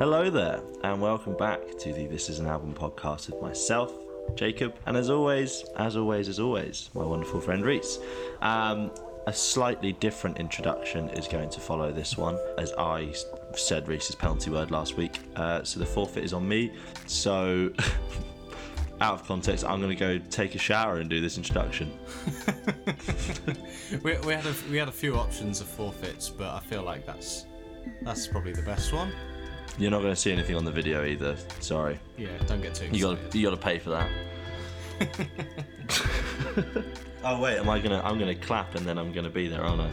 Hello there, and welcome back to the This Is an Album podcast with myself, Jacob, and as always, as always, as always, my wonderful friend Reese. Um, a slightly different introduction is going to follow this one, as I said Reese's penalty word last week. Uh, so the forfeit is on me. So, out of context, I'm going to go take a shower and do this introduction. We, we had a we had a few options of forfeits, but I feel like that's that's probably the best one. You're not going to see anything on the video either. Sorry, Yeah, don't get too excited. you got you got to pay for that. oh wait, am I gonna? I'm gonna clap and then I'm gonna be there, aren't I?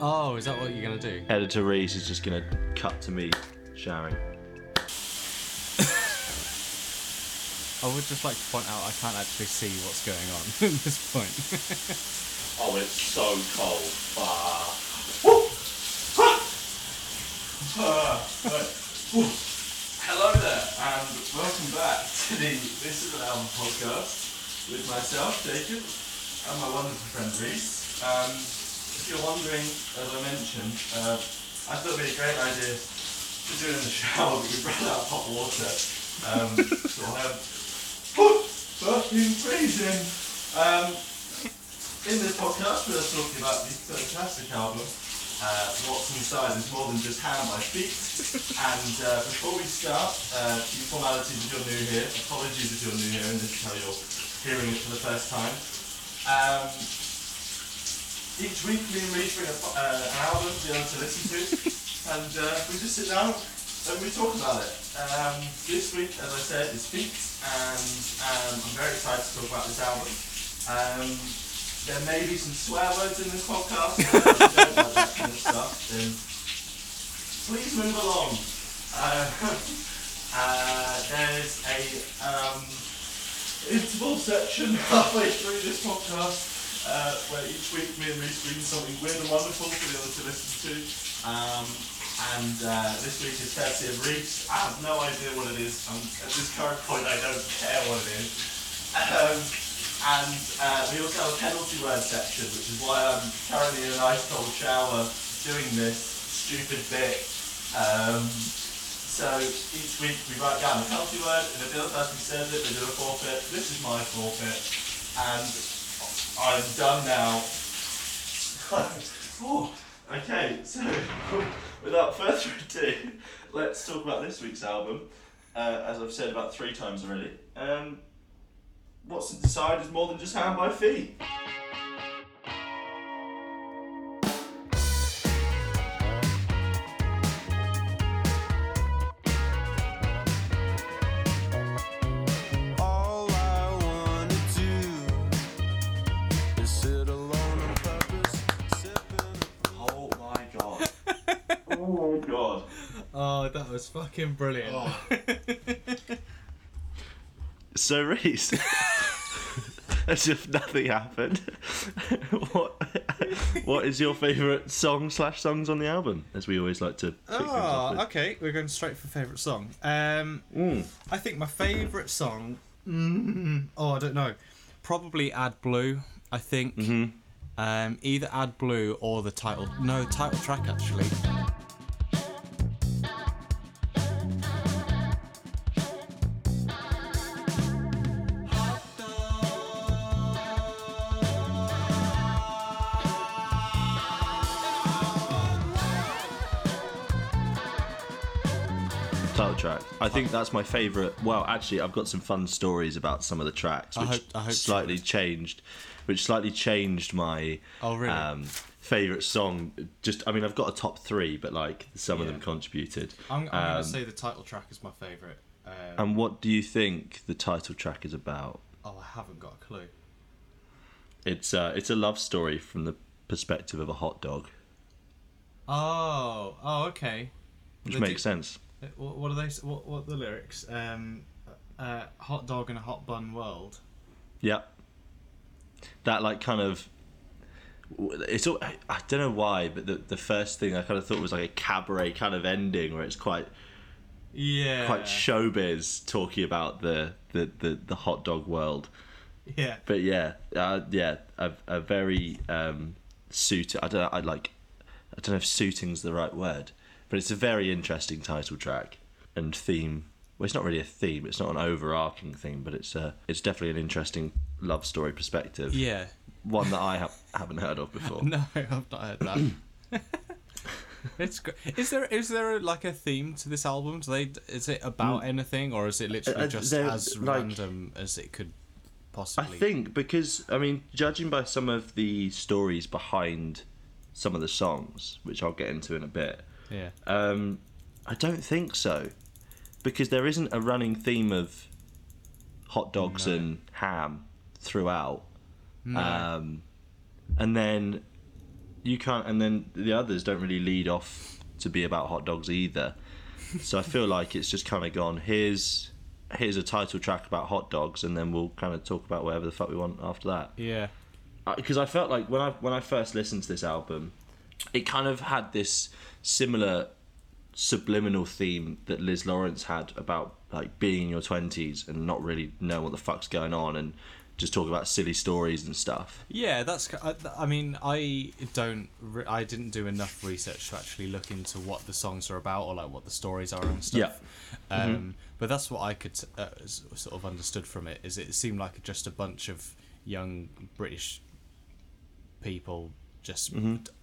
Oh, is that what you're gonna do? Editor Reese is just gonna cut to me showering. I would just like to point out I can't actually see what's going on at this point. Oh, it's so cold. Hello there, and welcome back to the This Is an Album podcast with myself, Jacob, and my wonderful friend Reese. Um, if you're wondering, as I mentioned, uh, I thought it'd be a great idea to do it in the shower, but we brought out hot water. Um, so I'll have fucking freezing. Um, in this podcast, we're talking about the fantastic album, uh, What's Inside is More Than Just Ham by Feet. and uh, before we start, uh, a few formalities if you're new here. Apologies if you're new here and this is how you're hearing it for the first time. Um, each week, me and Reece bring a, uh, an album for you to listen to, and uh, we just sit down and we talk about it. Um, this week, as I said, is Feet, and um, I'm very excited to talk about this album. Um, there may be some swear words in this podcast. If you don't like that kind of stuff, then please move along. Uh, uh, there's a um, interval section halfway through this podcast uh, where each week me and Reese bring something weird and wonderful for the other to listen to. Um, and uh, this week is courtesy of Reese. I have no idea what it is. Um, at this current point, I don't care what it is. Um, and uh, we also have a penalty word section, which is why I'm currently in an ice cold shower doing this stupid bit. Um, so each week we write down a penalty word, and if the other person says it, they do a forfeit. This is my forfeit, and I'm done now. oh, okay, so without further ado, let's talk about this week's album. Uh, as I've said about three times already. Um, What's inside is more than just ham by feet. All I wanna do is sit alone on purpose, sipping. Oh my god. oh my god. oh, that was fucking brilliant. Oh. So Reese, as if nothing happened. what what is your favourite song slash songs on the album? As we always like to pick Oh, okay. We're going straight for favourite song. Um, Mm. I think my favourite song. Mm, oh, I don't know. Probably Ad Blue. I think. Mhm. Um, either Ad Blue or the title. No, title track actually. I think that's my favourite. Well, actually, I've got some fun stories about some of the tracks, I which hope- I hope so. slightly changed, which slightly changed my Oh, really? um, favourite song. Just, I mean, I've got a top three, but like some of them contributed. I'm, I'm Um, going to say the title track is my favourite. Um, And what do you think the title track is about? oh, I haven't got a clue. It's uh, it's a love story from the perspective of a hot dog, Oh, oh, okay. which They makes do- sense. What, what are they? What, what are the lyrics? Um, uh, hot dog in a hot bun world. Yeah. That like kind of. It's all, I I don't know why, but the the first thing I kind of thought was like a cabaret kind of ending where it's quite Yeah. quite showbiz talking about the the, the, the hot dog world. Yeah. But yeah, uh, yeah, a, a very um, suit. I don't. I like. I don't know if suiting's the right word, but it's a very interesting title track. and theme. Well, it's not really a theme. It's not an overarching theme, but it's uh, it's definitely an interesting love story perspective. Yeah. One that I ha- haven't heard of before. No, I've not heard that. it's great. Is there is there like a theme to this album? Do they is it about anything or is it literally Uh, just as like- random as it could possibly? I think because I mean, judging by some of the stories behind some of the songs, which I'll get into in a bit, Yeah. um, I don't think so, because there isn't a running theme of hot dogs No. and ham throughout, No. um, and then you can't, and then the others don't really lead off to be about hot dogs either. So I feel like it's just kind of gone. Here's here's a title track about hot dogs, and then we'll kind of talk about whatever the fuck we want after that yeah. because I felt like when I when I first listened to this album, it kind of had this similar subliminal theme that Liz Lawrence had about like being in your twenties and not really knowing what the fuck's going on and just talking about silly stories and stuff. Yeah, that's. I, I mean, I don't. I didn't do enough research to actually look into what the songs are about or like what the stories are and stuff. Um, But that's what I could uh, sort of understood from it. Is it seemed like just a bunch of young British people just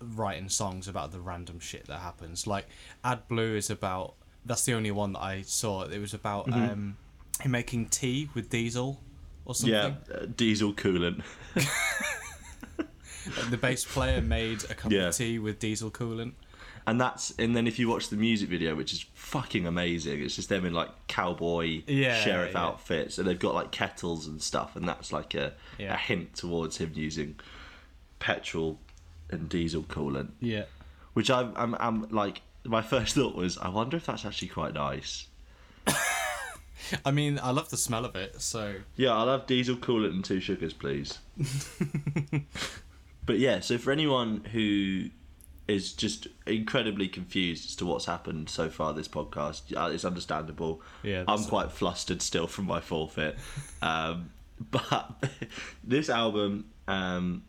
writing songs about the random shit that happens. Like Ad Blue is about. That's the only one that I saw. It was about um, him making tea with Diesel or something. Yeah, uh, diesel coolant. the bass player made a cup Yeah. of tea with diesel coolant. and that's and then if you watch the music video, which is fucking amazing, it's just them in like cowboy Yeah, sheriff yeah. outfits, and they've got like kettles and stuff, and that's like a a hint towards him using petrol and diesel coolant, Yeah. which I'm I'm, I'm like my first thought was I wonder if that's actually quite nice. I mean, I love the smell of it, so Yeah, I'll have diesel coolant and two sugars, please. but yeah, so for anyone who is just incredibly confused as to what's happened so far this podcast, uh, it's understandable. Yeah, I'm quite flustered still from my forfeit. Um, but this album, um,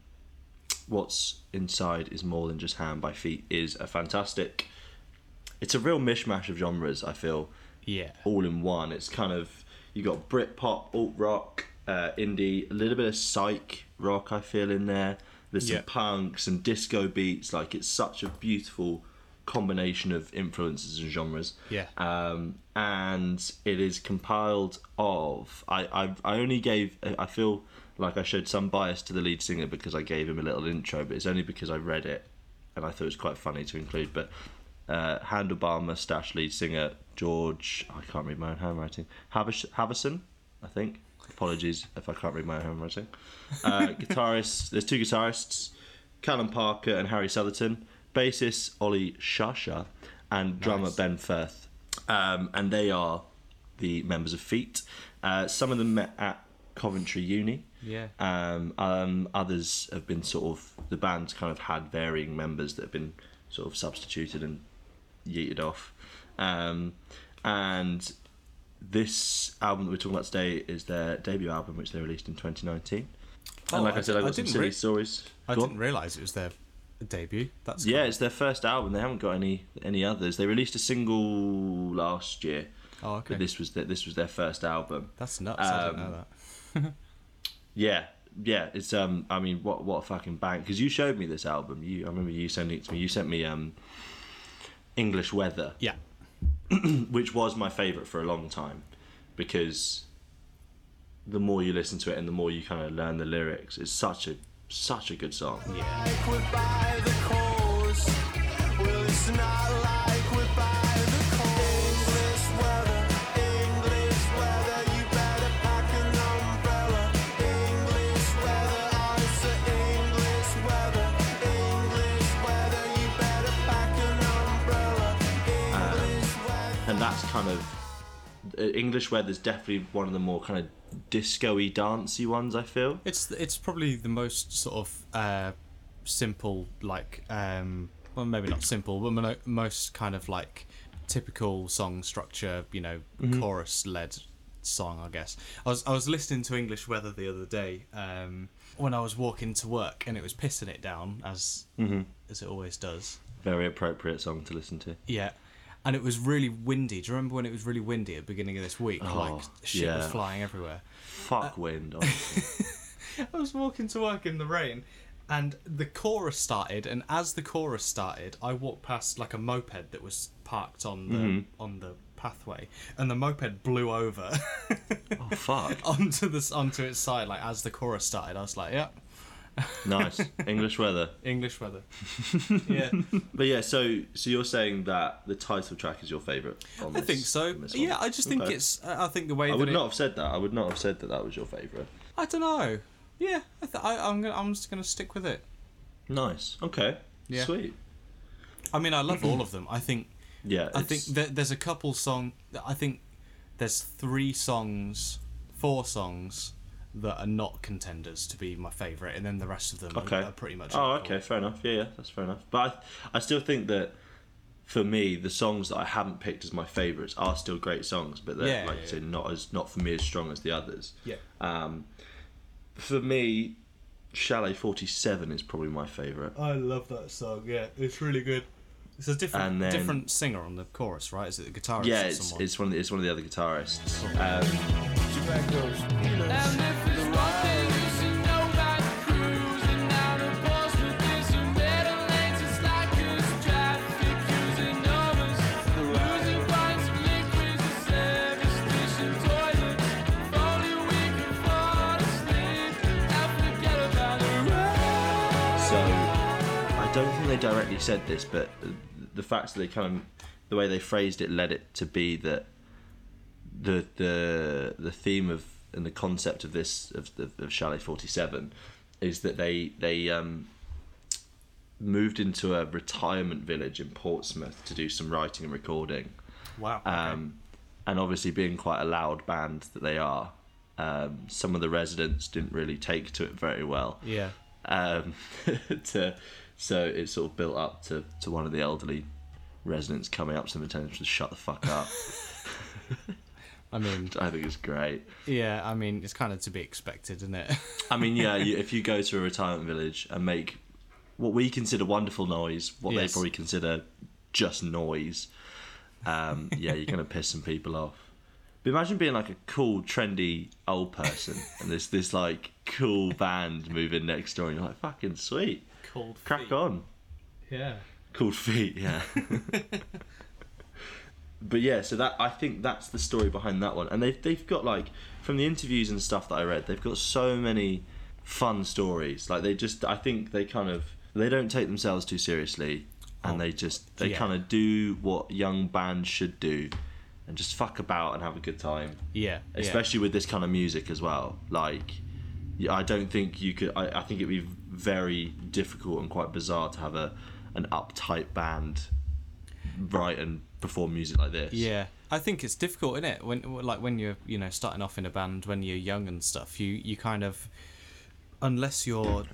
What's Inside is More Than Just Ham by Feet, is a fantastic. It's a real mishmash of genres, I feel yeah. all in one. It's kind of you got Britpop, alt rock, uh, indie, a little bit of psych rock. I feel in there. There's some Yeah. punk, some disco beats. Like it's such a beautiful combination of influences and genres. Yeah. Um, and it is compiled of. I I, I only gave. I feel like I showed some bias to the lead singer because I gave him a little intro, but it's only because I read it and I thought it was quite funny to include. But uh, handlebar mustache lead singer George, I can't read my own handwriting. Havers- Haverson, I think. Apologies if I can't read my own handwriting. Uh, guitarists, there's two guitarists, Callum Parker and Harry Southerton. Bassist Ollie Shasha and drummer Nice. Ben Firth. Um, and they are the members of Feet. Uh, some of them met at Coventry Uni. Yeah. Um, um, others have been sort of the band's kind of had varying members that have been sort of substituted and yeeted off. Um, and this album that we're talking about today is their debut album, which they released in 2019. Oh, and like I, I said, I got some didn't silly re- stories. I Go on. didn't realise it was their debut. That's Yeah, cool. it's their first album. They haven't got any any others. They released a single last year, Oh, okay. but this was their, this was their first album. That's nuts. I didn't um, know that. Yeah, yeah. It's um. I mean, what what a fucking bang! Because you showed me this album. You, I remember you sending it to me. You sent me um. English Weather, Yeah. which was my favourite for a long time, because the more you listen to it and the more you kind of learn the lyrics, it's such a such a good song. Yeah. like kind of uh, English Weather's definitely one of the more kind of disco-y, dancey ones. I feel. It's it's probably the most sort of uh, simple, like um, well, maybe not simple, but most kind of like typical song structure. You know, chorus led song. I guess I was I was listening to English Weather the other day um, when I was walking to work, and it was pissing it down as as it always does. Very appropriate song to listen to. Yeah, and it was really windy. Do you remember when it was really windy at the beginning of this week? Oh, like shit was flying everywhere. Fuck wind. I was walking to work in the rain, and the chorus started. And as the chorus started, I walked past like a moped that was parked on the Mm-hmm. on the pathway, and the moped blew over oh fuck. onto this onto its side. Like as the chorus started, I was like, "Yep, Nice English weather. English weather." yeah, But yeah, so so you're saying that the title track is your favourite? on I this- think so. on? Yeah, I just think Okay. it's. I think the way I would it, not have said that. I would not have said that that was your favourite. I don't know. Yeah, I th- I, I'm gonna. I'm just gonna stick with it. Nice. Okay. Yeah. Sweet. I mean, I love all of them. I think. Yeah. I think there's a couple song. I think there's three songs, four songs that are not contenders to be my favorite, and then the rest of them are- Okay. are, pretty much. Oh, equal. okay, fair enough. Yeah, yeah, that's fair enough. But I, I still think that for me, the songs that I haven't picked as my favourites are still great songs, but they're Yeah, like yeah, I say, not as not for me as strong as the others. Yeah. Um, for me, Chalet Forty Seven is probably my favourite. I love that song. Yeah, it's really good. It's a different And then- different singer on the chorus, right? Is it the guitarist? Yeah, or it's, someone? it's one of the, it's one of the other guitarists. Um, And if it's one thing you should know about cruising down a bus with this and better lanes, it's like it's traffic using numbers. Losing pints of liquids, a service station toilets. If only we could fall asleep and forget about the road. So I don't think they directly said this, but the fact that they kind of the way they phrased it led it to be that the the the theme of and the concept of this of of Chalet Forty Seven is that they they um, moved into a retirement village in Portsmouth to do some writing and recording. wow. okay. Um, and obviously, being quite a loud band that they are, um, some of the residents didn't really take to it very well yeah. um, to so it sort of built up to, to one of the elderly residents coming up to them and telling them to shut the fuck up. I mean, I think it's great. yeah. I mean, it's kind of to be expected, isn't it? I mean, yeah, you, if you go to a retirement village and make what we consider wonderful noise, what they probably consider just noise, um, yeah, you're gonna piss some people off. But imagine being like a cool, trendy old person, and there's this like cool band moving next door, and you're like, fucking sweet, Cold. crack on. Yeah. Cold feet, yeah. but yeah, so that I think that's the story behind that one, and they've they've got like from the interviews and stuff that I read, they've got so many fun stories. Like they just, I think they kind of they don't take themselves too seriously, and Oh, they just they yeah. kind of do what young bands should do, and just fuck about and have a good time Yeah. yeah. especially with this kind of music as well. Like, yeah, I don't think you could. I, I think it'd be very difficult and quite bizarre to have a an uptight band write and perform music like this. Yeah, I think it's difficult, isn't it? When like when you're you know starting off in a band when you're young and stuff, you you kind of unless you're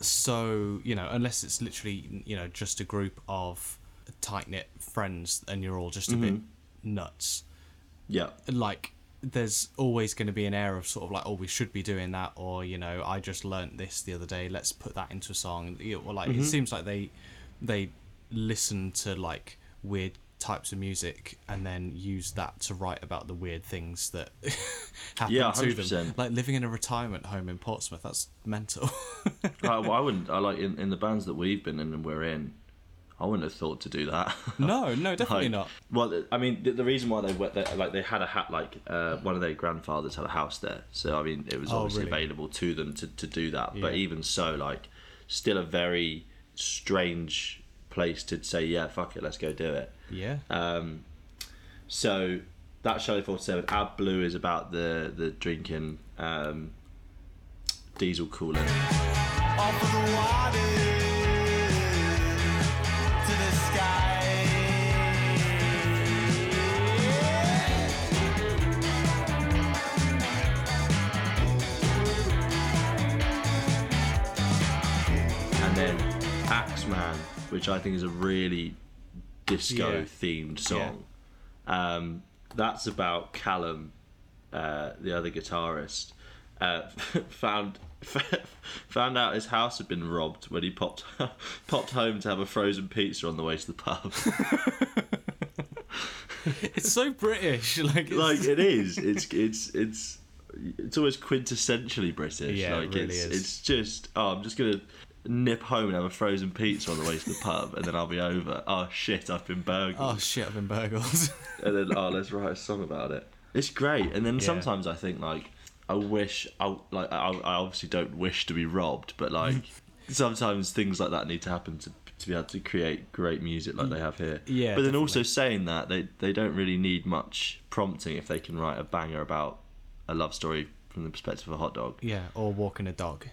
so you know unless it's literally you know just a group of tight knit friends and you're all just a bit mm-hmm. nuts. yeah, Like there's always going to be an air of sort of like oh we should be doing that or you know I just learnt this the other day let's put that into a song. Or like it mm-hmm. seems like they they listen to like weird types of music and then use that to write about the weird things that happen Yeah, to them. 100%. Like living in a retirement home in Portsmouth, that's mental. I, well, I wouldn't. I like in, in the bands that we've been in and we're in. I wouldn't have thought to do that. no, no, definitely Like, not. Well, I mean, the, the reason why they went there, like they had a hat, like uh, one of their grandfathers had a house there, so I mean, it was Oh, obviously really? available to them to, to do that. But even so, like, still a very strange place to say, yeah, fuck it, let's go do it. Yeah. Um, so that Chalet Forty Seven, Ad Blue is about the the drinking um, diesel coolant. Off of the water to and then Axeman, which I think is a really disco Yeah. themed song. Um, that's about Callum, uh, the other guitarist, uh, found found out his house had been robbed when he popped popped home to have a frozen pizza on the way to the pub. It's so British. Like, it's, like it is. It's it's it's it's almost quintessentially British. Yeah, it like really it's is. it's just oh, I'm just gonna nip home and have a frozen pizza on the way to the pub, and then I'll be over. Oh shit, I've been burgled. oh shit, I've been burgled. and then oh, let's write a song about it. It's great. And then Yeah. sometimes I think like I wish I like I, I obviously don't wish to be robbed, but like sometimes things like that need to happen to to be able to create great music like they have here. Yeah, But then also saying that they they don't really need much prompting if they can write a banger about a love story from the perspective of a hot dog yeah, or walking a dog.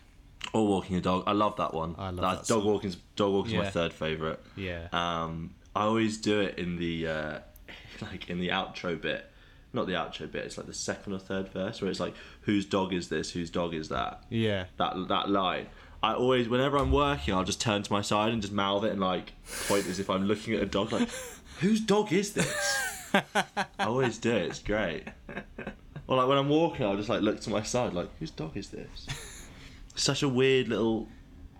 Or walking a dog. I love that one. I love Uh, that dog song. walking's dog walking's my third favorite. Yeah. Um, I always do it in the uh, like in the outro bit, not the outro bit. It's like the second or third verse where it's like, "Whose dog is this? Whose dog is that?" yeah. That that line. I always, whenever I'm working, I'll just turn to my side and just mouth it and like point as if I'm looking at a dog. Like, whose dog is this? I always do it. It's great. Or like when I'm walking, I'll just like look to my side, like, whose dog is this? Such a weird little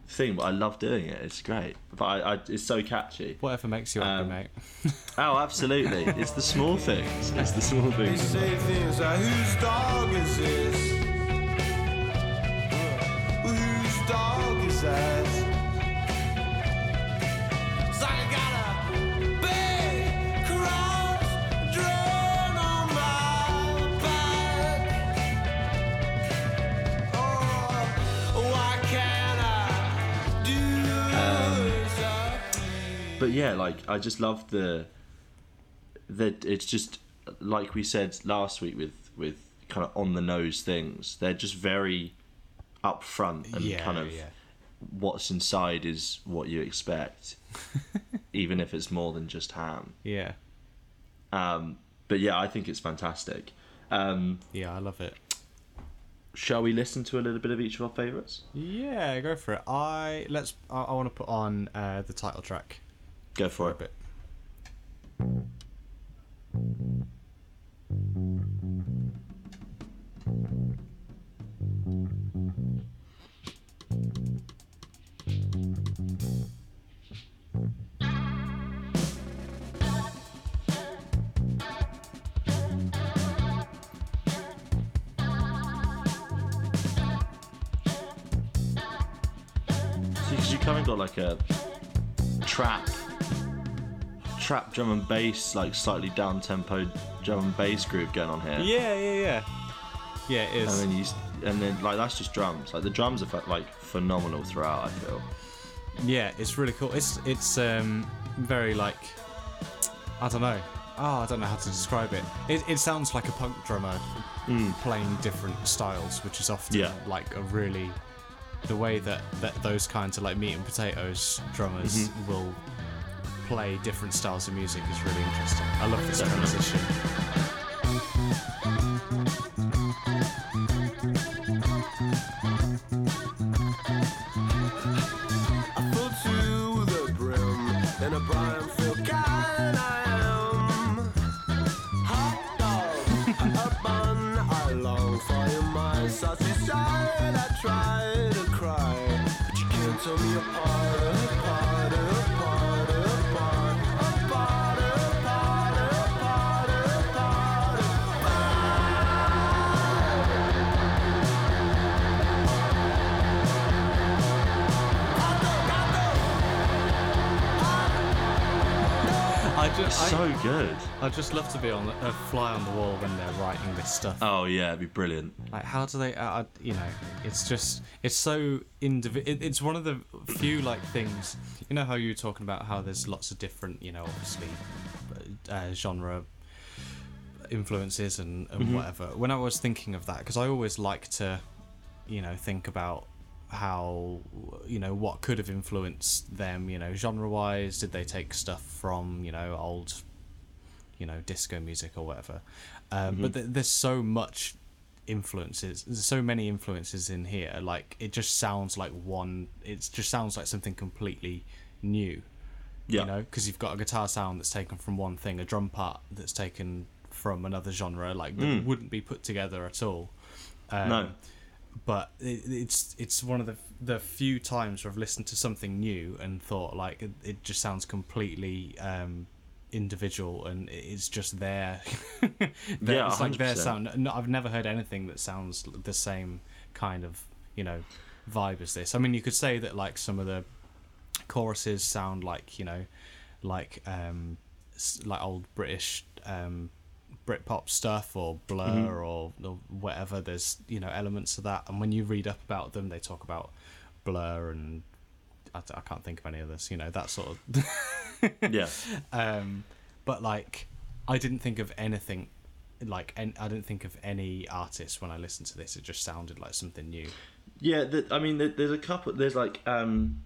thing, but I love doing it. It's great. But I, I it's so catchy. Whatever makes you happy, Um, mate. Oh, absolutely. It's the small things. It's the small They things. say things like, whose dog is this? Whose dog is that? Yeah, like I just love the that it's just like we said last week with with kind of on the nose things. They're just very upfront and yeah, kind of yeah. what's inside is what you expect, even if it's more than just ham. Yeah. Um, but yeah, I think it's fantastic. Um, Yeah, I love it. shall we listen to a little bit of each of our favourites? Yeah, go for it. I let's. I, I want to put on uh, the title track Go for it. bit. Because you kind of got like a trap, trap drum and bass, like slightly down tempo drum and bass groove going on here. Yeah, yeah, yeah. Yeah, it is. And then you, and then like that's just drums. Like the drums are like phenomenal throughout. I feel. Yeah, it's really cool. It's it's um very like I don't know. Oh, I don't know how to describe it. It, it sounds like a punk drummer mm. playing different styles, which is often Yeah. like a really the way that, that those kinds of like meat and potatoes drummers mm-hmm. will play different styles of music is really interesting. I love this transition. Good. I just love to be on a fly on the wall when they're writing this stuff. Oh yeah, it'd be brilliant. Like, how do they? Uh, you know, it's just it's so individual. It, it's one of the few like things. You know how you were talking about how there's lots of different, you know, obviously, uh, genre influences and, and whatever. When I was thinking of that, because I always like to, you know, think about how you know what could have influenced them. You know, genre wise, did they take stuff from you know old you know disco music or whatever. Um, but th- there's so much influences there's so many influences in here. Like it just sounds like one it just sounds like something completely new Yeah. you know? Because you've got a guitar sound that's taken from one thing a drum part that's taken from another genre like that wouldn't be put together at all. Um, No. but it, it's it's one of the the few times where I've listened to something new and thought like it, it just sounds completely um, individual and it's just their, Yeah, it's like their sound. No, i've never heard anything that sounds the same kind of you know vibe as this. I mean you could say that like some of the choruses sound like you know like um like old british um Britpop stuff or Blur Mm-hmm. or, or whatever. There's you know elements of that, and when you read up about them, they talk about Blur and I, I can't think of any of this. You know that sort of. yeah. um, but like, I didn't think of anything. Like, and I didn't think of any artist when I listened to this. It just sounded like something new. Yeah, the, I mean, there- there's a couple. There's like, um,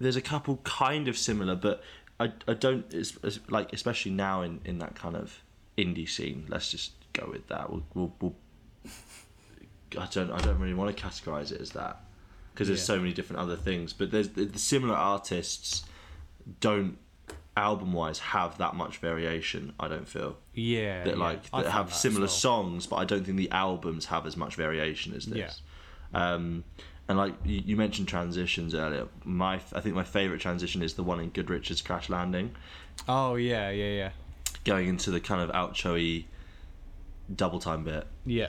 there's a couple kind of similar, but I, I don't. It's, it's like especially now in, in that kind of indie scene. Let's just go with that. We'll, we'll, we'll I don't. I don't really want to categorize it as that because there's Yeah. so many different other things. But there's the, the similar artists don't album wise have that much variation. I don't feel Yeah, that like I that found have that as similar well. songs, but I don't think the albums have as much variation as this. Um, and like you, you mentioned transitions earlier, my I think my favorite transition is the one in Good Richard's Crash Landing, Oh yeah, yeah, yeah, going into the kind of outro-y double time bit. yeah.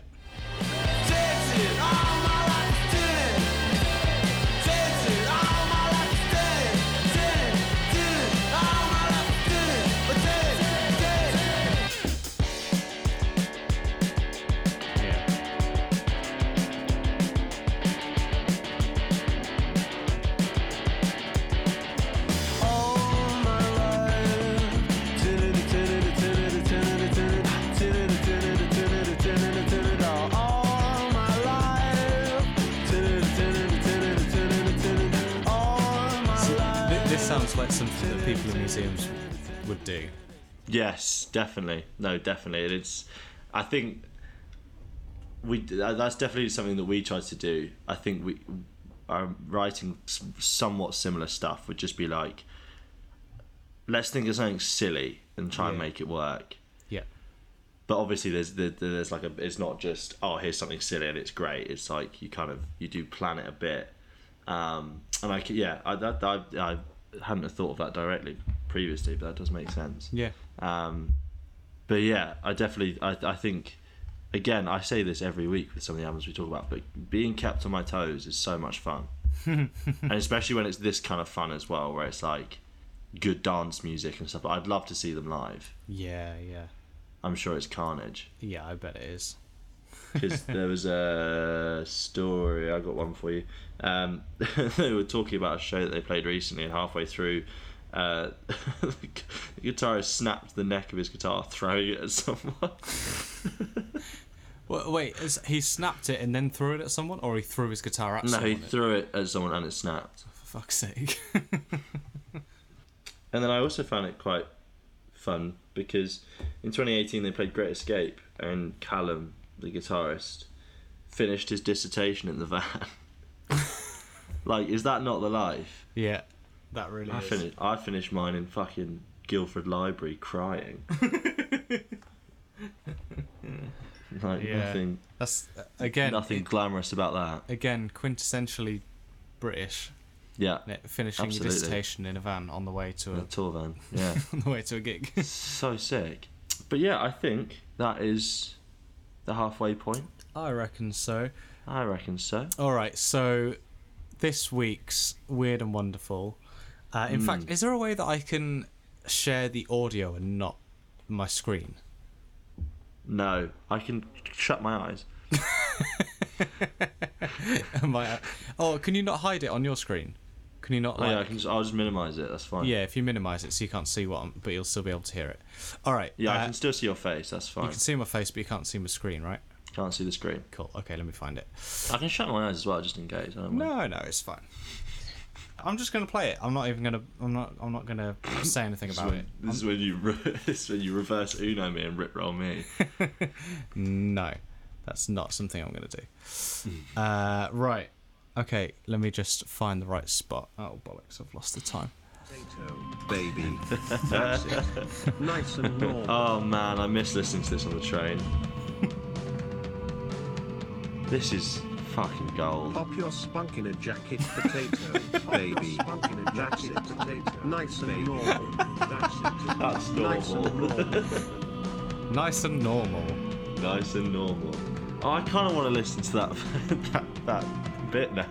Definitely. No, definitely. and It's. I think we. That's definitely something that we tried to do. I think we. Are writing somewhat similar stuff would just be like, let's think of something silly and try and make it work. Yeah, but obviously there's there- there's like a it's not just oh here's something silly and it's great it's like you kind of you do plan it a bit um and i yeah i that i, I hadn't thought of that directly previously but that does make sense yeah, um but yeah i definitely i i think again i say this every week with some of the albums we talk about but being kept on my toes is so much fun and especially when it's this kind of fun as well where it's like good dance music and stuff i'd love to see them live yeah, yeah, i'm sure it's carnage yeah. I bet it is. because there was a story. I got one for you. Um, they were talking about a show that they played recently, and halfway through, uh, the guitarist snapped the neck of his guitar, throwing it at someone. Well, wait, is, he snapped it and then threw it at someone, or he threw his guitar at no, someone? No, he threw it at someone, and it snapped. For fuck's sake. And then I also found it quite fun because in 2018 they played Great Escape, and Callum, the guitarist, finished his dissertation in the van. like, is that not the life? yeah, that really I is. finished. I finished mine in fucking Guildford Library crying. like Yeah. nothing, That's uh, again, nothing glamorous about that. again, quintessentially British. Yeah, yeah, Finishing Absolutely. your dissertation in a van on the way to a a tour van. Yeah, on the way to a gig. so sick. But yeah, I think that is the halfway point. I reckon so. I reckon so. All right, so this week's weird and wonderful. Uh, in fact, is there a way that I can share the audio and not my screen? No, I can shut my eyes. I- oh, can you not hide it on your screen? Can you not? Oh, yeah, I can just, I'll just minimise it. That's fine. Yeah, if you minimise it so you can't see what, I'm, but you'll still be able to hear it. All right. Yeah, uh, I can still see your face. That's fine. You can see my face, but you can't see my screen, right? Can't see the screen. Cool. Okay, let me find it. I can shut my eyes as well, just in case. I don't mind. No, no, it's fine. I'm just gonna play it. I'm not even gonna. I'm not. I'm not gonna say anything about when, it. this is when you re- this is when you reverse Uno me and Rick roll me. No, that's not something I'm gonna do. Uh, right. Okay. Let me just find the right spot. Oh bollocks! I've lost the time. baby. That's it. Nice and normal. Oh man, I miss listening to this on the train. this is fucking gold. Pop your spunk in a jacket potato, baby. Spunk in a jacket potato. Nice and normal. That's it. That's Nice and normal. normal. Nice and normal. Nice and normal. Oh, I kind of want to listen to that that, that bit now.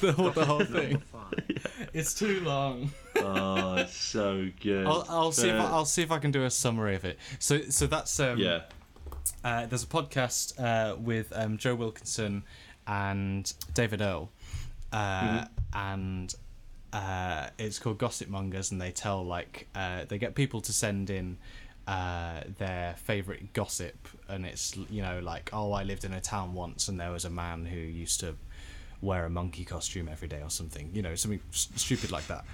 the, whole, the whole thing. It's too long. Oh, it's so good. I'll, I'll see if I, Uh, I'll see if I can do a summary of it. So so that's um, yeah. Uh, there's a podcast uh, with um, Joe Wilkinson and David Earl, uh, and uh, it's called Gossipmongers, and they tell like uh, they get people to send in uh, their favorite gossip, and it's you know like oh I lived in a town once, and there was a man who used to wear a monkey costume every day or something you know something s- stupid like that.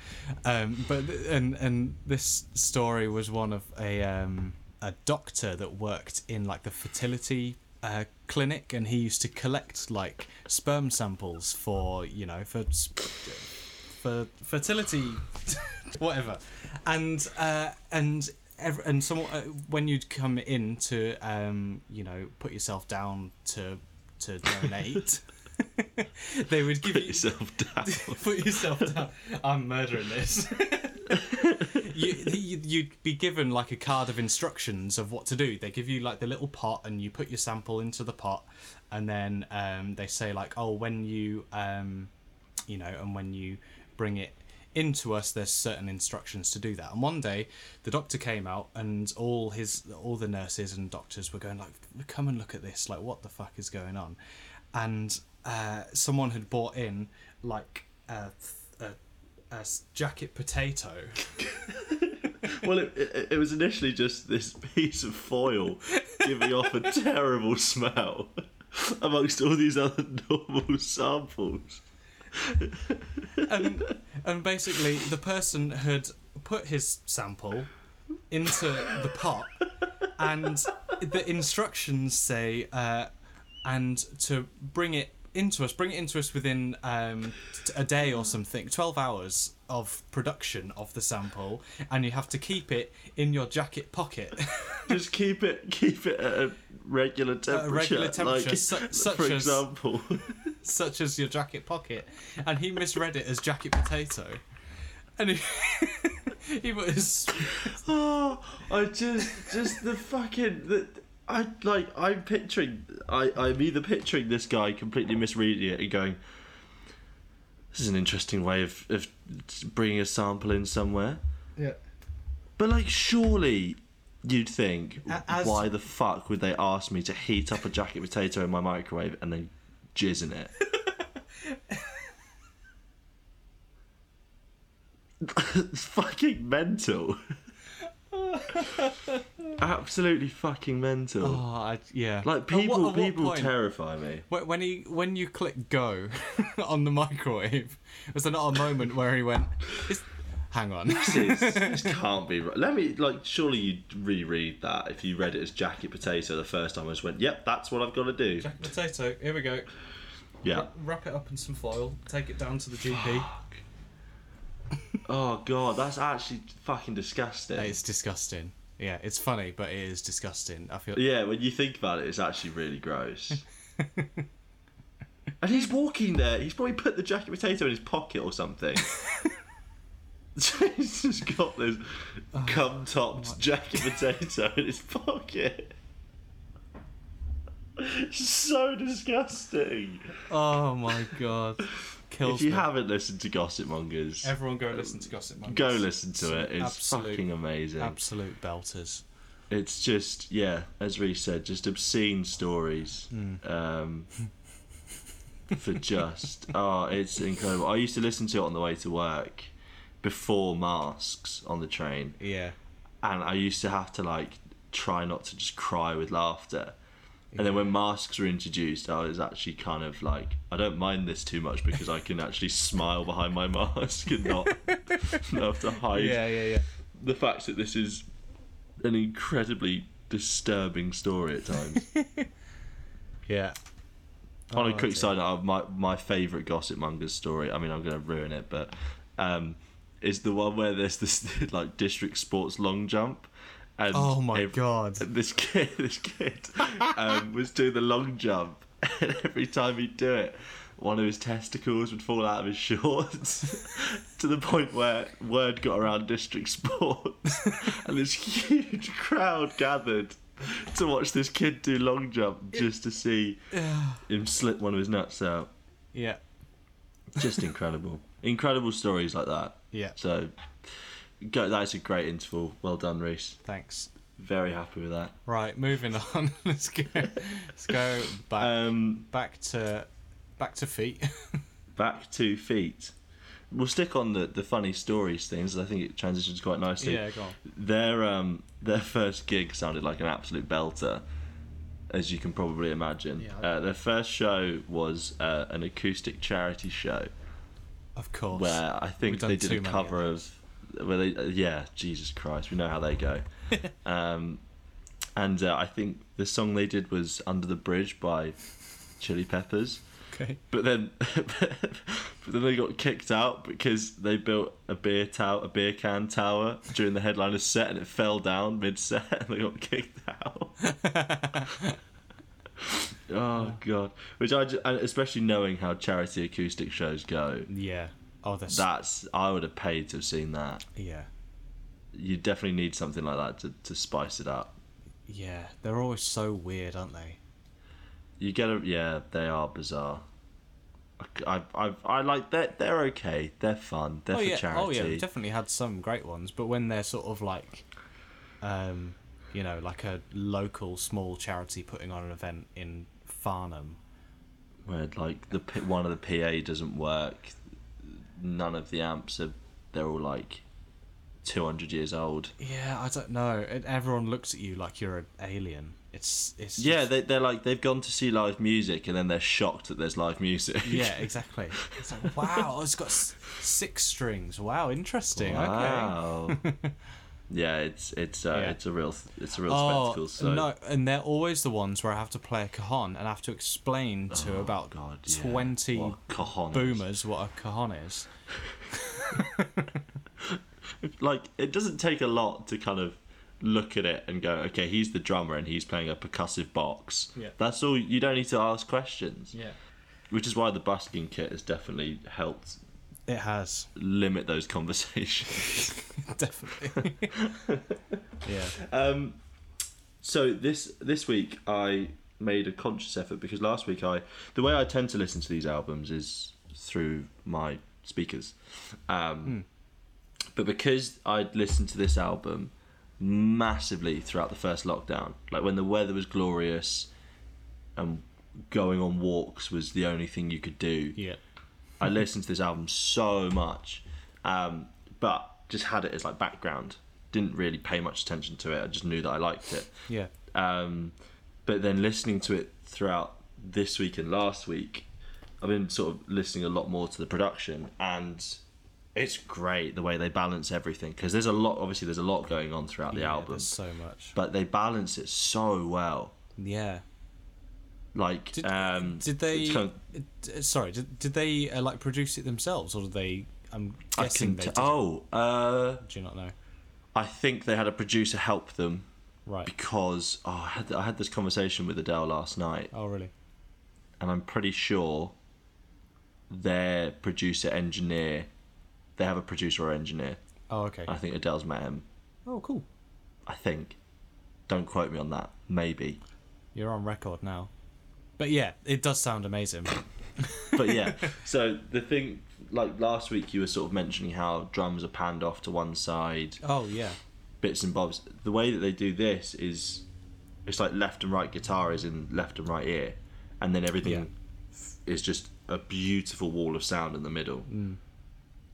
Um, but and and this story was one of a um, a doctor that worked in like the fertility uh, clinic and he used to collect like sperm samples for you know for for fertility whatever. And uh, and and someone uh, when you'd come in to um, you know put yourself down to to donate they would give Put you yourself down. put yourself down. I'm murdering this. you, you, you'd be given like a card of instructions of what to do. They give you like the little pot, and you put your sample into the pot, and then um, they say like, oh, when you, um, you know, and when you bring it into us, there's certain instructions to do that. And one day, the doctor came out, and all his, all the nurses and doctors were going like, come and look at this. Like, what the fuck is going on? And uh, someone had bought in like a jacket potato. well, it, it, it was initially just this piece of foil giving off a terrible smell amongst all these other normal samples. and and basically the person had put his sample into the pot and the instructions say uh, and to bring it into us bring it into us within um, t- a day or something 12 hours of production of the sample and you have to keep it in your jacket pocket Just keep it, keep it at a regular temperature. regular temperature, like, su- such for as- example. such as your jacket pocket and he misread it as jacket potato and he, he was Oh, I just, just the fucking, the, I like, I'm picturing, I, I'm either picturing this guy completely misreading it and going, this is an interesting way of, of bringing a sample in somewhere. yeah But like, surely you'd think, as- why the fuck would they ask me to heat up a jacket potato in my microwave and then jizz in it? it's fucking mental. Absolutely fucking mental. oh I, yeah like people, what people point- terrify me. When he when you click go on the microwave was there not a moment where he went "Is- hang on This, is, this can't be right. Let me like. Surely you'd reread that if you read it as jacket potato the first time. I just went, "Yep, that's what I've got to do." jacket potato here we go Yeah. wrap it up in some foil take it down to the GP Oh god, that's actually fucking disgusting. it's disgusting yeah it's funny but it is disgusting I feel Yeah, when you think about it, it's actually really gross. and he's walking there. He's probably put the jacket potato in his pocket or something. So he's just got this oh, cum topped jacket potato in his pocket. so disgusting. oh my god kills If you me. haven't listened to Gossipmongers, everyone go listen to Gossip Mongers. go listen to it. It's absolute, fucking amazing. absolute belters it's just yeah, as Reece said, just obscene stories. Hmm. Um, for just oh, it's incredible. I used to listen to it on the way to work before masks on the train, yeah and I used to have to like try not to just cry with laughter. And then when masks were introduced, I was actually kind of like, I don't mind this too much because I can actually smile behind my mask and not, not have to hide yeah yeah yeah the fact that this is an incredibly disturbing story at times. yeah On a Oh, quick side note, my my favourite gossip mongers story. I mean, I'm going to ruin it, but um, is the one where there's this like district sports long jump. And oh my ev- god This kid, this kid, um, was doing the long jump, and every time he'd do it, one of his testicles would fall out of his shorts to the point where word got around district sports and this huge crowd gathered to watch this kid do long jump just to see him slip one of his nuts out. Yeah. Just incredible. incredible stories like that. Yeah. So, go, that's a great interval. Well done, Reese. Thanks. Very happy with that. Right, moving on. let's go. Let's go back Um, back to back to feet. back to feet. We'll stick on the, the funny stories things. I think it transitions quite nicely. yeah, go on. Their um their first gig sounded like an absolute belter, as you can probably imagine. Yeah, uh, their first show was uh, an acoustic charity show Of course. where I think they did a cover of of, where they uh, yeah Jesus Christ we know how they go, um, and uh, I think the song they did was Under the Bridge by Chili Peppers. Okay. But then, but then they got kicked out because they built a beer tower, a beer can tower during the headliner's set, and it fell down mid set, and they got kicked out. oh god! Which I, ju- and especially knowing how charity acoustic shows go, Yeah. Oh, that's that's I would have paid to have seen that. yeah. You definitely need something like that to, to spice it up. Yeah. They're always so weird, aren't they? You get a yeah, they are bizarre. I I I like they're they're okay. They're fun. They're oh for yeah. charity. Oh yeah. Definitely had some great ones, but when they're sort of like, um, you know, like a local small charity putting on an event in Farnham. where like the one of the PA doesn't work. None of the amps are. They're all like two hundred years old. Yeah, I don't know. And everyone looks at you like you're an alien. It's it's Yeah, just- they, they're like they've gone to see live music and then they're shocked that there's live music. yeah, exactly. It's like wow, it's got s- six strings. Wow, interesting. Okay. Yeah, it's it's uh, Yeah. it's a real it's a real Oh spectacle. So no, and they're always the ones where I have to play a cajon and I have to explain to about Oh, God, yeah. twenty What boomers what a cajon is. like it doesn't take a lot to kind of look at it and go, okay, he's the drummer and he's playing a percussive box. Yeah. That's all. You don't need to ask questions. Yeah, Which is why the busking kit has definitely helped it has limit those conversations. definitely. yeah. um, so this this week I made a conscious effort because last week I the way I tend to listen to these albums is through my speakers, um, but because I'd listened to this album massively throughout the first lockdown, like when the weather was glorious and going on walks was the only thing you could do. Yeah. I listened to this album so much, um, but just had it as like background. Didn't really pay much attention to it. I just knew that I liked it. Yeah. Um, but then listening to it throughout this week and last week, I've been sort of listening a lot more to the production, and it's great the way they balance everything because there's a lot. Obviously, there's a lot going on throughout the yeah, album, so much. but they balance it so well. Yeah. Like, Did, um, did they? kind uh, sorry, did, did they uh, like produce it themselves, or did they? I'm I guessing can they did. oh, uh, Do you not know? I think they had a producer help them Right. because oh, I had I had this conversation with Adele last night, Oh, really? and I'm pretty sure their producer engineer, they have a producer or engineer. Oh, okay. I think Adele's met him. Oh, cool. I think. Don't quote me on that. Maybe. You're on record now. But yeah, it does sound amazing. But yeah, so the thing, like last week, you were sort of mentioning how drums are panned off to one side, Oh yeah. bits and bobs. The way that they do this is, it's like left and right guitar is in left and right ear, and then everything Yeah. is just a beautiful wall of sound in the middle, Mm.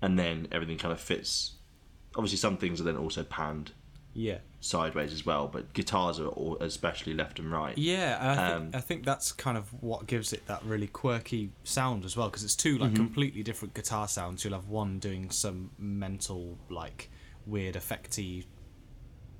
and then everything kind of fits. Obviously, some things are then also panned Yeah. sideways as well, but guitars are all, especially left and right. Yeah, and I think, Um, I think that's kind of what gives it that really quirky sound as well, because it's two Mm-hmm. like completely different guitar sounds. You'll have one doing some mental, like weird, effecty,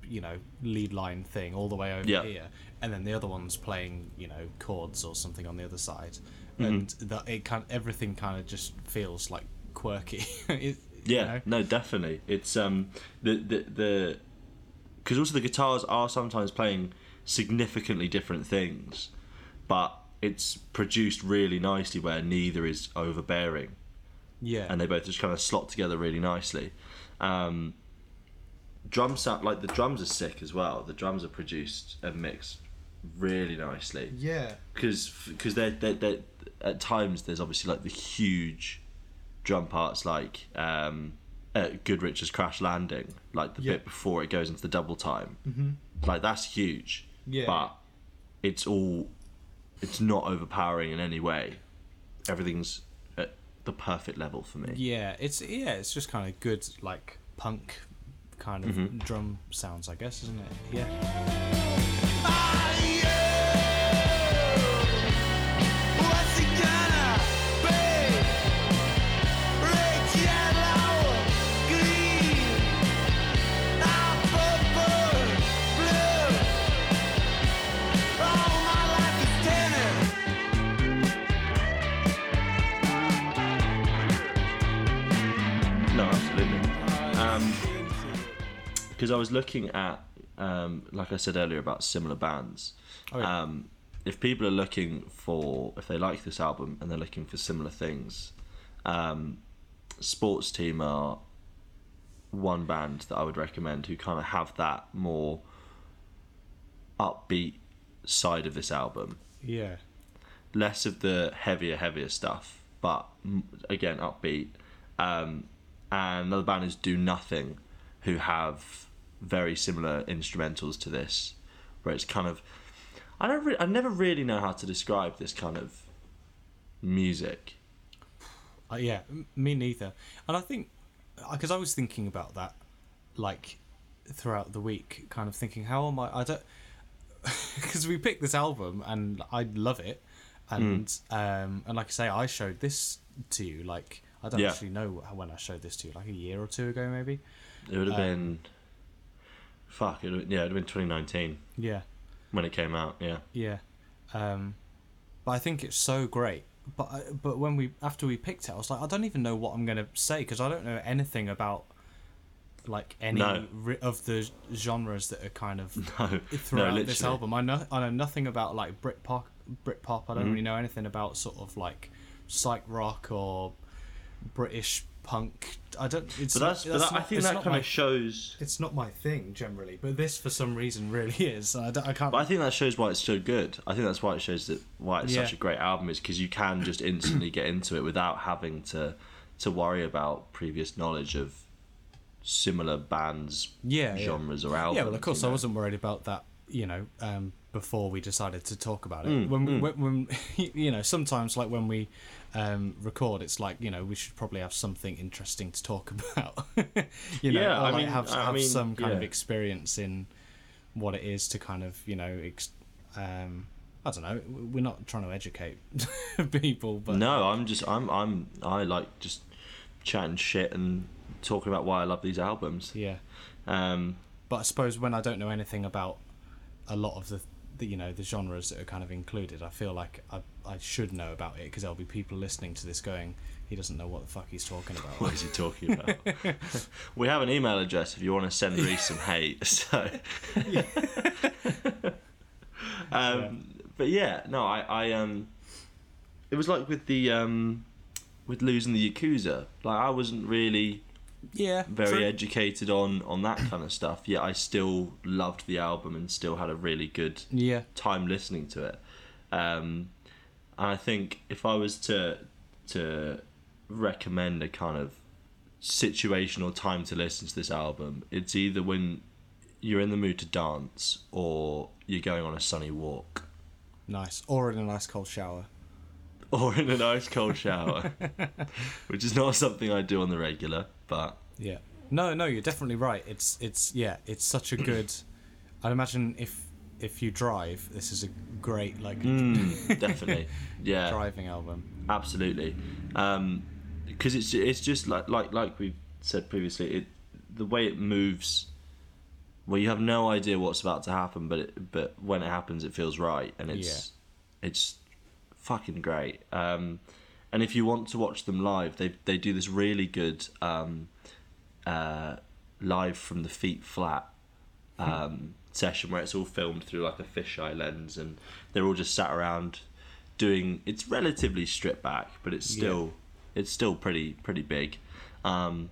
you know, lead line thing all the way over Yeah. here, and then the other one's playing, you know, chords or something on the other side, Mm-hmm. and that it kind everything kind of just feels like quirky. it, you Yeah, know? no, definitely. It's um the the the because also the guitars are sometimes playing significantly different things, but it's produced really nicely where neither is overbearing Yeah. and they both just kind of slot together really nicely. Um, drum sound like the drums are sick as well. The drums are produced and mixed really nicely yeah. because because they're, they're, they're at times there's obviously like the huge drum parts like um, at Good Richard's Crash Landing, like the Yeah. bit before it goes into the double time. Mm-hmm. Like that's huge. Yeah. But it's all it's not overpowering in any way. Everything's at the perfect level for me. Yeah, it's yeah, it's just kind of good like punk kind of Mm-hmm. drum sounds, I guess, isn't it? Yeah. I was looking at, um, like I said earlier, about similar bands. Oh, yeah. um, if people are looking for, if they like this album and they're looking for similar things, um, Sports Team are one band that I would recommend who kind of have that more upbeat side of this album Yeah. less of the heavier, heavier stuff, but again upbeat. Um, and another band is Do Nothing, who have very similar instrumentals to this, where it's kind of I don't re- I never really know how to describe this kind of music. Uh, yeah, me neither. And I think because I was thinking about that, like throughout the week, kind of thinking, how am I? I don't because we picked this album and I love it, and um, and like I say, I showed this to you. Like I don't Yeah. actually know when I showed this to you, like a year or two ago, maybe. It would have been fuck. It yeah, it would have been 2019 Yeah. when it came out. Yeah, Yeah, um, but I think it's so great. But but when we after we picked it, I was like, I don't even know what I'm gonna say because I don't know anything about like any No. ri- of the genres that are kind of no, no, throughout literally. this album. I know I know nothing about like Britpop. Britpop. I don't Mm-hmm. really know anything about sort of like psych rock or British punk. I don't. It's But that's, not, but that, I think it's that kind my- of shows. It's not my thing generally, but this for some reason really is. I, don't- I can't. But I think that shows why it's so good. I think that's why it shows that why it's Yeah. such a great album is because you can just instantly get into it without having to to worry about previous knowledge of similar bands, Yeah, yeah. genres or albums. Yeah, well, of course, you I wasn't worried about that. You know, um, before we decided to talk about it, Mm, when, we, when, when you know, sometimes like when we um, record, it's like you know we should probably have something interesting to talk about. you know, Yeah, I like mean- have I have mean, some kind of experience in what it is to kind of you know. Ex- um, I don't know. We're not trying to educate people, but No, I'm just I'm I'm I like just chatting shit and talking about why I love these albums. yeah. Um, But I suppose when I don't know anything about a lot of the, the you know the genres that are kind of included, I feel like I I should know about it because there'll be people listening to this going, he doesn't know what the fuck he's talking about. What is he talking about? we have an email address if you want to send Reese some hate. So, um, but yeah, no, I, I um, it was like with the um, with losing the Yakuza. Like I wasn't really yeah, very true. educated on on that kind of stuff. Yet I still loved the album and still had a really good yeah, time listening to it. Um, and I think if I was to to recommend a kind of situational time to listen to this album, it's either when you're in the mood to dance or you're going on a sunny walk nice. Or in a nice cold shower. or in a nice cold shower, which is not something I do on the regular, but Yeah. No, no, you're definitely right. It's it's yeah, it's such a good. I'd imagine if if you drive, this is a great like mm, definitely, yeah. driving album. absolutely because it's it's just like like like we said previously it the way it moves well you have no idea what's about to happen but it, but when it happens it feels right and it's it's fucking great um and if you want to watch them live they they do this really good um uh live from the feet flat um session where it's all filmed through like a fisheye lens and they're all just sat around doing. It's relatively stripped back, but it's still it's still pretty pretty big, um,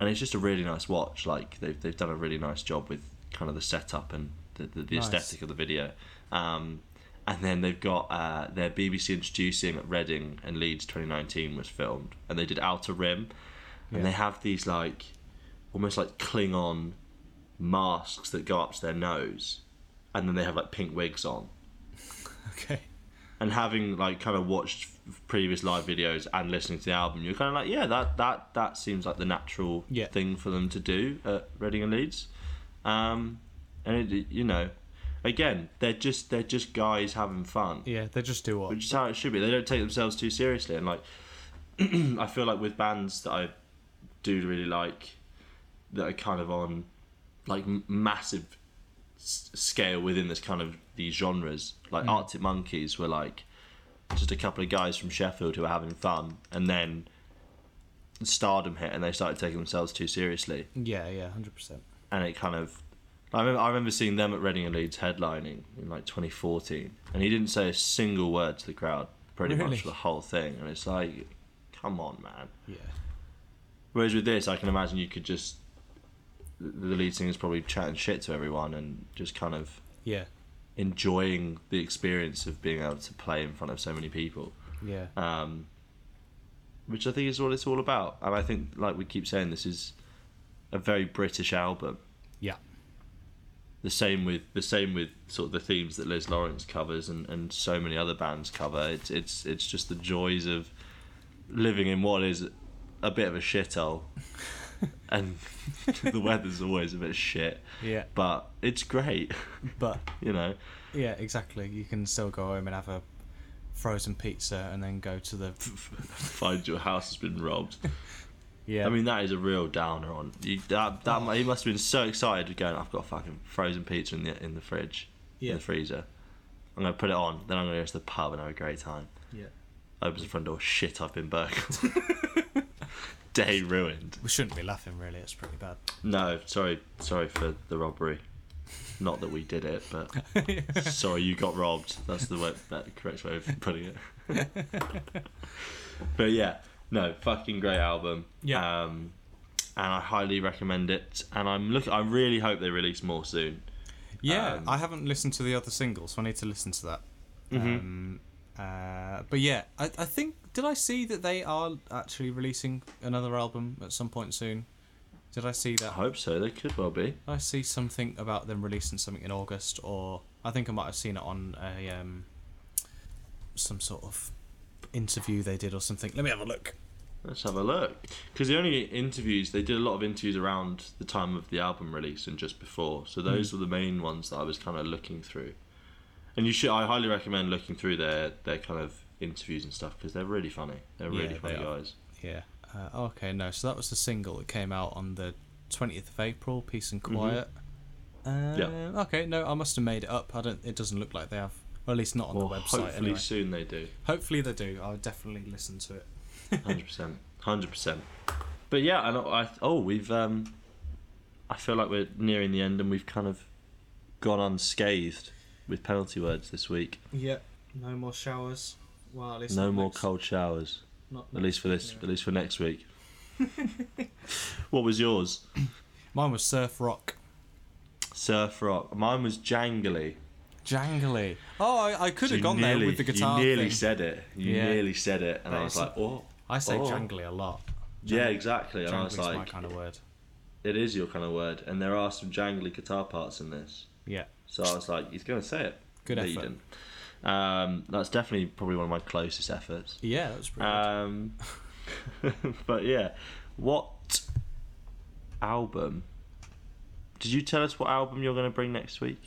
and it's just a really nice watch. Like they've they've done a really nice job with kind of the setup and the the, the Nice. aesthetic of the video. Um, and then they've got uh, their BBC introducing at Reading and Leeds 2019 was filmed, and they did Outer Rim, and Yeah. they have these like almost like Klingon masks that go up to their nose, and then they have like pink wigs on. Okay. And having like kind of watched previous live videos and listening to the album, you're kind of like, yeah, that that that seems like the natural Yeah. thing for them to do at Reading and Leeds. Um, and it, you know, again, they're just they're just guys having fun Yeah, they just do what. which is how it should be. They don't take themselves too seriously, and like I feel like with bands that I do really like, that are kind of on like massive s- scale within this kind of these genres, like hmm. Arctic Monkeys were like just a couple of guys from Sheffield who were having fun, and then Stardom hit, and they started taking themselves too seriously Yeah, yeah, hundred percent. and it kind of I remember, I remember seeing them at Reading and Leeds headlining in like 2014 and he didn't say a single word to the crowd pretty Really? much for the whole thing and it's like come on man Yeah. whereas with this I can imagine you could just the lead singer's probably chatting shit to everyone and just kind of Yeah. enjoying the experience of being able to play in front of so many people Yeah. um, which I think is what it's all about. And I think, like we keep saying, this is a very British album. Yeah. The same with the same with sort of the themes that Liz Lawrence covers and, and so many other bands cover. It's it's it's just the joys of living in what is a bit of a shithole, and the weather's always a bit shit. Yeah. But it's great, But you know. yeah, exactly. You can still go home and have a frozen pizza and then go to the Find your house has been robbed. Yeah. I mean, that is a real downer on you. That that he must have been so excited going. I've got a fucking frozen pizza in the in the fridge, Yeah. in the freezer. I'm gonna put it on. Then I'm gonna go to the pub and have a great time. yeah. Opens the front door. Shit, I've been burgled. Day ruined. We shouldn't be laughing, really. It's pretty bad. No, sorry, sorry for the robbery. Not that we did it, but sorry you got robbed. That's the way, that correct way of putting it. but yeah, no, fucking great album. Yeah. Um, and I highly recommend it. And I'm look. I really hope they release more soon. Yeah, Um, I haven't listened to the other singles, so I need to listen to that. Mm-hmm. Um, uh, but yeah, I, I think did I see that they are actually releasing another album at some point soon? Did I see that? I hope so. They could well be. I see something about them releasing something in August, or I think I might have seen it on a um, some sort of interview they did or something. Let me have a look. Let's have a look. Because the only interviews they did a lot of interviews around the time of the album release and just before. So those were the main ones that I was kind of looking through. And you should. I highly recommend looking through their their kind of interviews and stuff because they're really funny. They're really Yeah, funny they guys. Yeah. Uh, okay, no. So that was the single that came out on the twentieth of April. Peace and quiet. Mm-hmm. Yeah. Uh, Okay. No, I must have made it up. I don't. It doesn't look like they have. Or at least not on Well, the website. hopefully anyway. soon they do. Hopefully they do. I'll definitely listen to it. Hundred percent. Hundred percent. But yeah, and I oh we've um, I feel like we're nearing the end and we've kind of gone unscathed with penalty words this week. Yeah. No more showers. Well, at least No more next- cold showers. Not At least for this. yeah. At least for next week. what was yours? Mine was surf rock. Surf rock. Mine was jangly. Jangly. Oh, I, I could So have you gone there with the guitar. You nearly thing. said it. You Yeah. nearly said it, and But I was it's- like, oh. I say oh. jangly a lot. Yeah, exactly. And I was Jangly's my kind of word. it is your kind of word, and there are some jangly guitar parts in this. Yeah. So I was like, he's going to say it. Good But effort. Um, that's definitely probably one of my closest efforts. Yeah, that was pretty good. Um, but yeah, what album? Did you tell us what album you're going to bring next week?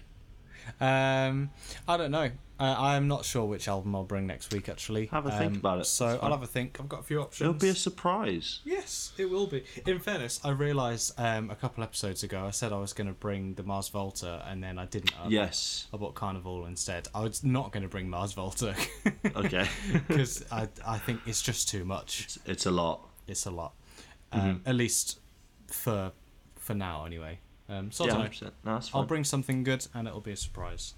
Um, I don't know. Uh, I'm not sure which album I'll bring next week. Actually, Have a think Um, about it. So I'll have a think. I've got a few options. It'll be a surprise. Yes, it will be. In fairness, I realised um, a couple episodes ago I said I was going to bring the Mars Volta, and then I didn't. I, Yes. I bought Carnival instead. I was not going to bring Mars Volta Okay. because I I think it's just too much. it's, it's a lot. It's a lot. Um, Mm-hmm. At least for for now, anyway. Um, so Yeah, know. 100%. No, that's fine. I'll bring something good, and it'll be a surprise.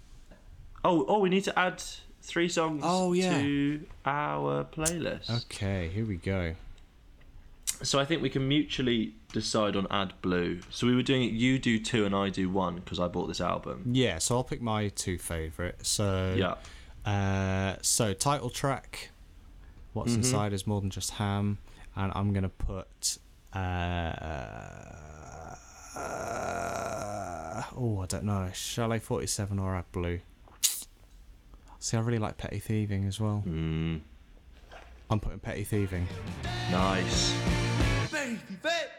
Oh, oh, we need to add three songs Oh, yeah. to our playlist. Okay, here we go. So I think we can mutually decide on Ad Blue. So we were doing it. You do two and I do one because I bought this album. Yeah, so I'll pick my two favourite. So Yeah. Uh, so title track, what's Mm-hmm. inside is more than just ham, and I'm gonna put. Uh, oh, I don't know. Chalet 47 or Ad Blue. See, I really like Petty Thieving as well. Mm, I'm putting Petty Thieving. nice. Baby, babe.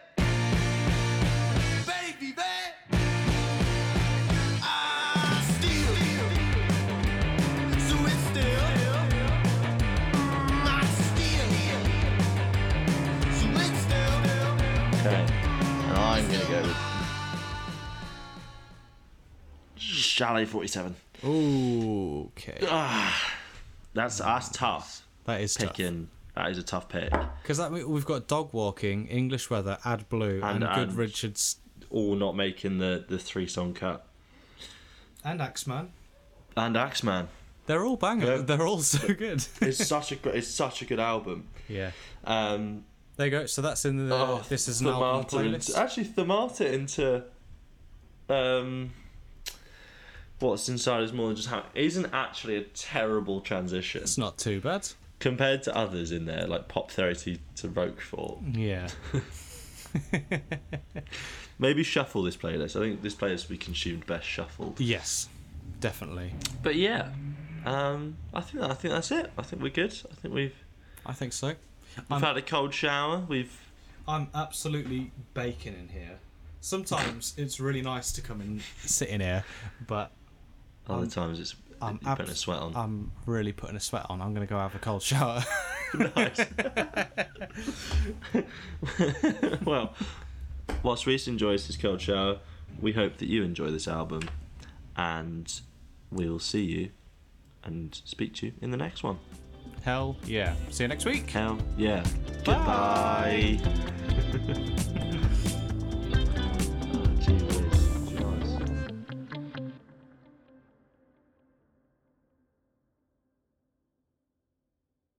Baby, babe. I steal. So it's still. I steal. So it's still. Okay. And I'm gonna go with Chalet 47. Ooh, okay. That's that's tough. That is tough. Picking. That is a tough pick. Because we've got Dog Walking, English Weather, Ad Blue, and, And- Good and- Richards All not making the the three song cut. and Axeman. And Axeman. They're all bangers. Yeah. They're all so good. It's such a it's such a good album. yeah. Um, There you go. So that's in the. oh, this is an album Themata playlist. into- actually, Themata into um, what's inside is more than just ham isn't actually a terrible transition It's not too bad. compared to others in there, like Pop Therapy to Roquefort. Yeah. Maybe shuffle this playlist. I think this playlist we consumed best shuffled. yes, definitely. But yeah, um, I think I think that's it. I think we're good. I think we've I think so. we've I'm, had a cold shower. We've I'm absolutely baking in here. Sometimes it's really nice to come and sit in here, but other I'm- times it's I'm you're putting a sweat on. I'm really putting a sweat on. I'm going to go have a cold shower. nice. well, whilst Reese enjoys his cold shower, we hope that you enjoy this album, and we will see you and speak to you in the next one. Hell yeah. See you next week. Hell yeah. Goodbye.